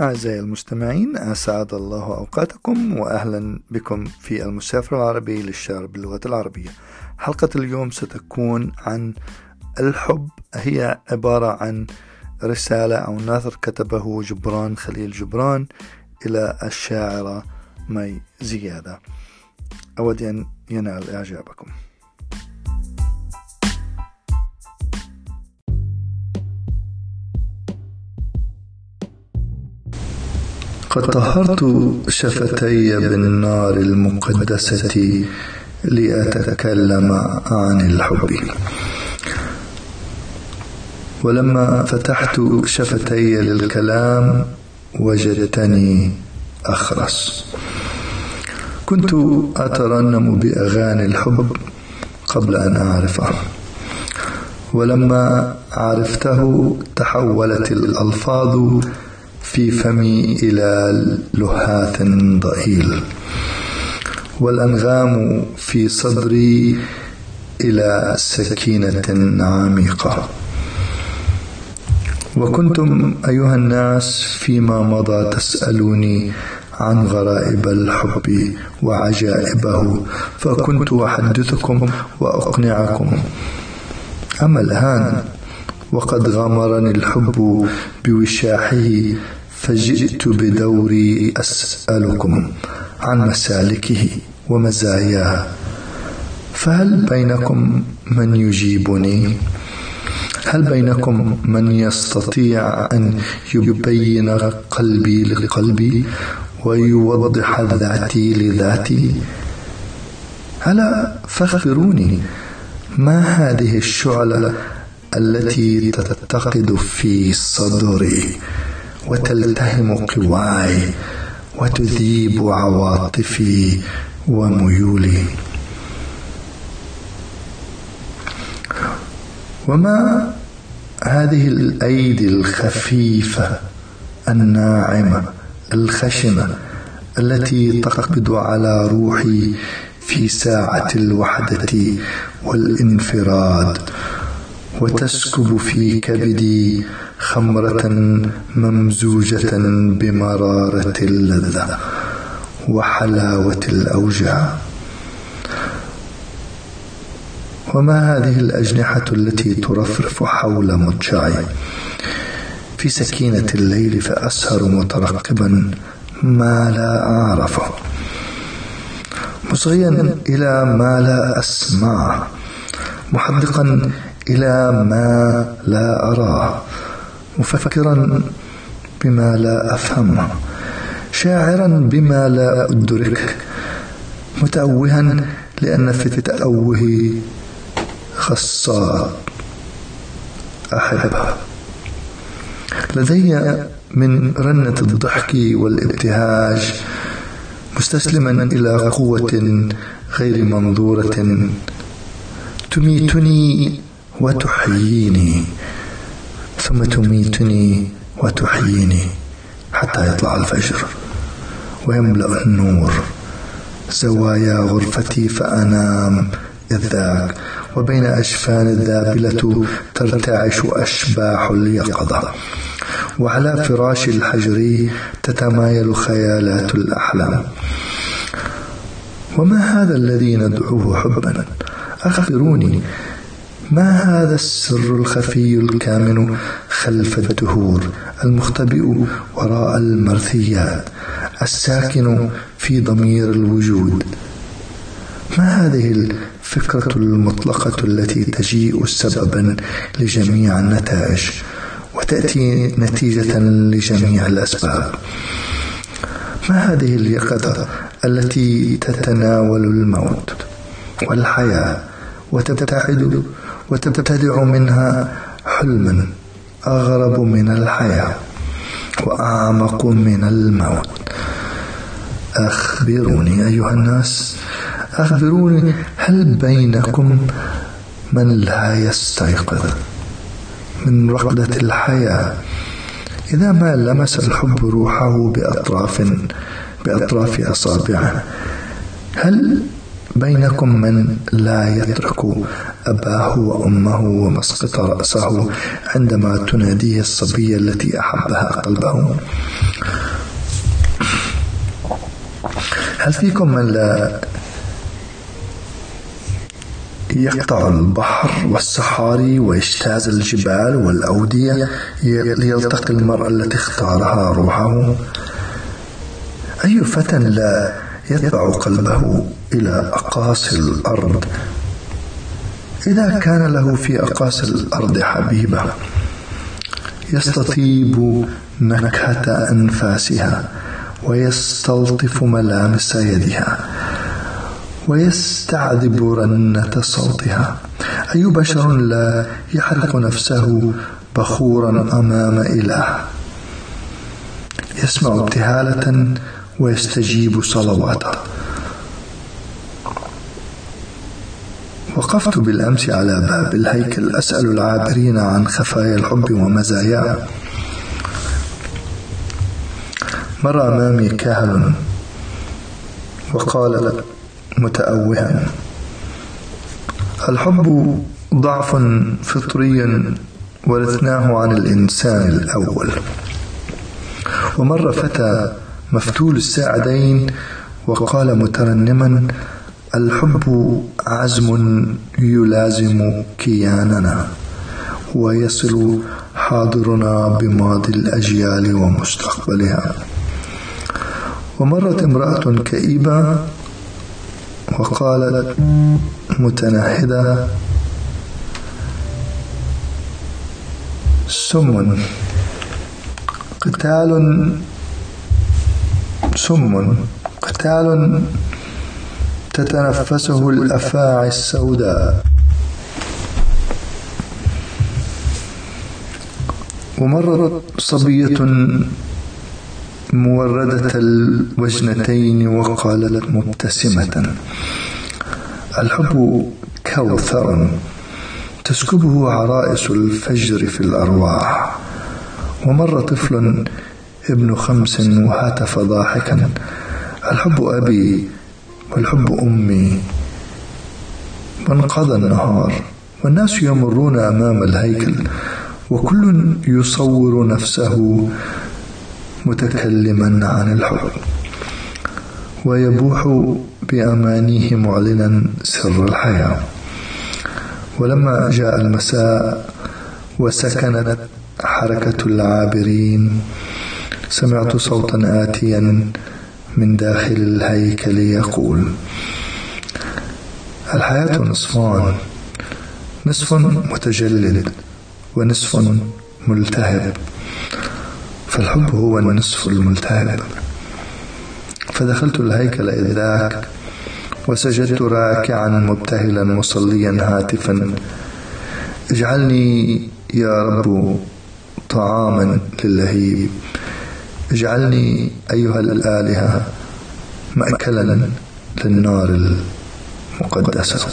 أعزائي المستمعين أسعد الله أوقاتكم وأهلا بكم في المسافر العربي للشعر باللغة العربية. حلقة اليوم ستكون عن الحب هي عبارة عن رسالة أو نثر كتبه جبران خليل جبران إلى الشاعرة مي زيادة. أود أن ينال إعجابكم. قد طهرت شفتي بالنار المقدسة لأتكلم عن الحب. ولما فتحت شفتي للكلام وجدتني أخرس. كنت أترنم بأغاني الحب قبل أن أعرفه. ولما عرفته تحولت الألفاظ في فمي إلى لهاث ضئيل. والأنغام في صدري إلى سكينة عميقة. وكنتم أيها الناس فيما مضى تسألوني عن غرائب الحب وعجائبه فكنت أحدثكم وأقنعكم. أما الآن وقد غمرني الحب بوشاحه فجئت بدوري أسألكم عن مسالكه ومزاياه فهل بينكم من يجيبني؟ هل بينكم من يستطيع أن يبين قلبي لقلبي ويوضح ذاتي لذاتي؟ هلا فاخبروني ما هذه الشعلة التي تتقد في صدري وتلتهم قواي وتذيب عواطفي وميولي. وما هذه الأيدي الخفيفة الناعمة الخشنة التي تقبض على روحي في ساعة الوحدة والانفراد وتسكب في كبدي خمرة ممزوجة بمرارة اللذة وحلاوة الأوجاع. وما هذه الأجنحة التي ترفرف حول مضجعي في سكينة الليل فأسهر مترقبا ما لا أعرفه. مصغيا إلى ما لا أسمعه محدقا إلى ما لا أراه. مفكرا بما لا أفهمه شاعرا بما لا أدركه متأوها لأن في التأوه خصاب أحبه لدي من رنة الضحك والابتهاج مستسلما إلى قوة غير منظورة. تميتني وتحييني. ثم تميتني وتحييني حتى يطلع الفجر ويملأ النور. زوايا غرفتي فأنام إذ ذاك وبين أجفان الذابلة ترتعش أشباح اليقظة. وعلى فراش الحجر تتمايل خيالات الأحلام. وما هذا الذي ندعوه حبا؟ أخبروني ما هذا السر الخفي الكامن خلف الدهور المختبئ وراء المرثيات الساكن في ضمير الوجود؟ ما هذه الفكرة المطلقة التي تجيء سببا لجميع النتائج وتأتي نتيجة لجميع الأسباب؟ ما هذه اليقظة التي تتناول الموت والحياة وتبتعد وتبتدع منها حلما أغرب من الحياة وأعمق من الموت. أخبروني أيها الناس أخبروني هل بينكم من لا يستيقظ من رقدة الحياة؟ إذا ما لمس الحب روحه بأطراف بأطراف أصابعه هل بينكم من لا يترك أباه وأمه ومسقط رأسه عندما تناديه الصبية التي أحبها قلبه. هل فيكم من لا يقطع البحر والصحاري ويجتاز الجبال والأودية ليلتقي المرأة التي اختارها روحه؟ أي فتى لا يتبع قلبه إلى أقاصي الأرض. إذا كان له في أقاصي الأرض حبيبة يستطيب نكهة أنفاسها ويستلطف ملامس يدها ويستعذب رنة صوتها. أي بشر لا يحرق نفسه بخورا أمام إله. يسمع ابتهالة ويستجيب صلواته. وقفت بالأمس على باب الهيكل أسأل العابرين عن خفايا الحب ومزاياه مر أمامي كهل وقال متأوها الحب ضعف فطري ورثناه عن الإنسان الأول. ومر فتى مفتول الساعدين وقال مترنما الحب عزم يلازم كياننا ويصل حاضرنا بماضي الأجيال ومستقبلها. ومرت امرأة كئيبة وقالت متنهدة سم قتال سم قتال تتنفسه الأفاعي السوداء. ومرت صبية موردة الوجنتين وقالت مبتسمة الحب كوثر تسكبه عرائس الفجر في الأرواح. ومر طفل ابن خمس وهتف ضاحكا الحب أبي والحب أمي. وانقضى النهار والناس يمرون أمام الهيكل وكل يصور نفسه متكلما عن الحب. ويبوح بأمانيه معلنا سر الحياة. ولما جاء المساء وسكنت حركة العابرين سمعت صوتا آتيا من داخل الهيكل يقول الحياة نصفان نصف متجلد ونصف ملتهب فالحب هو النصف الملتهب. فدخلت الهيكل إذ ذاك وسجدت راكعا مبتهلا مصليا هاتفا. اجعلني يا رب طعاما للهيب. اجعلني أيها الآلهة مأكلا للنار المقدسة.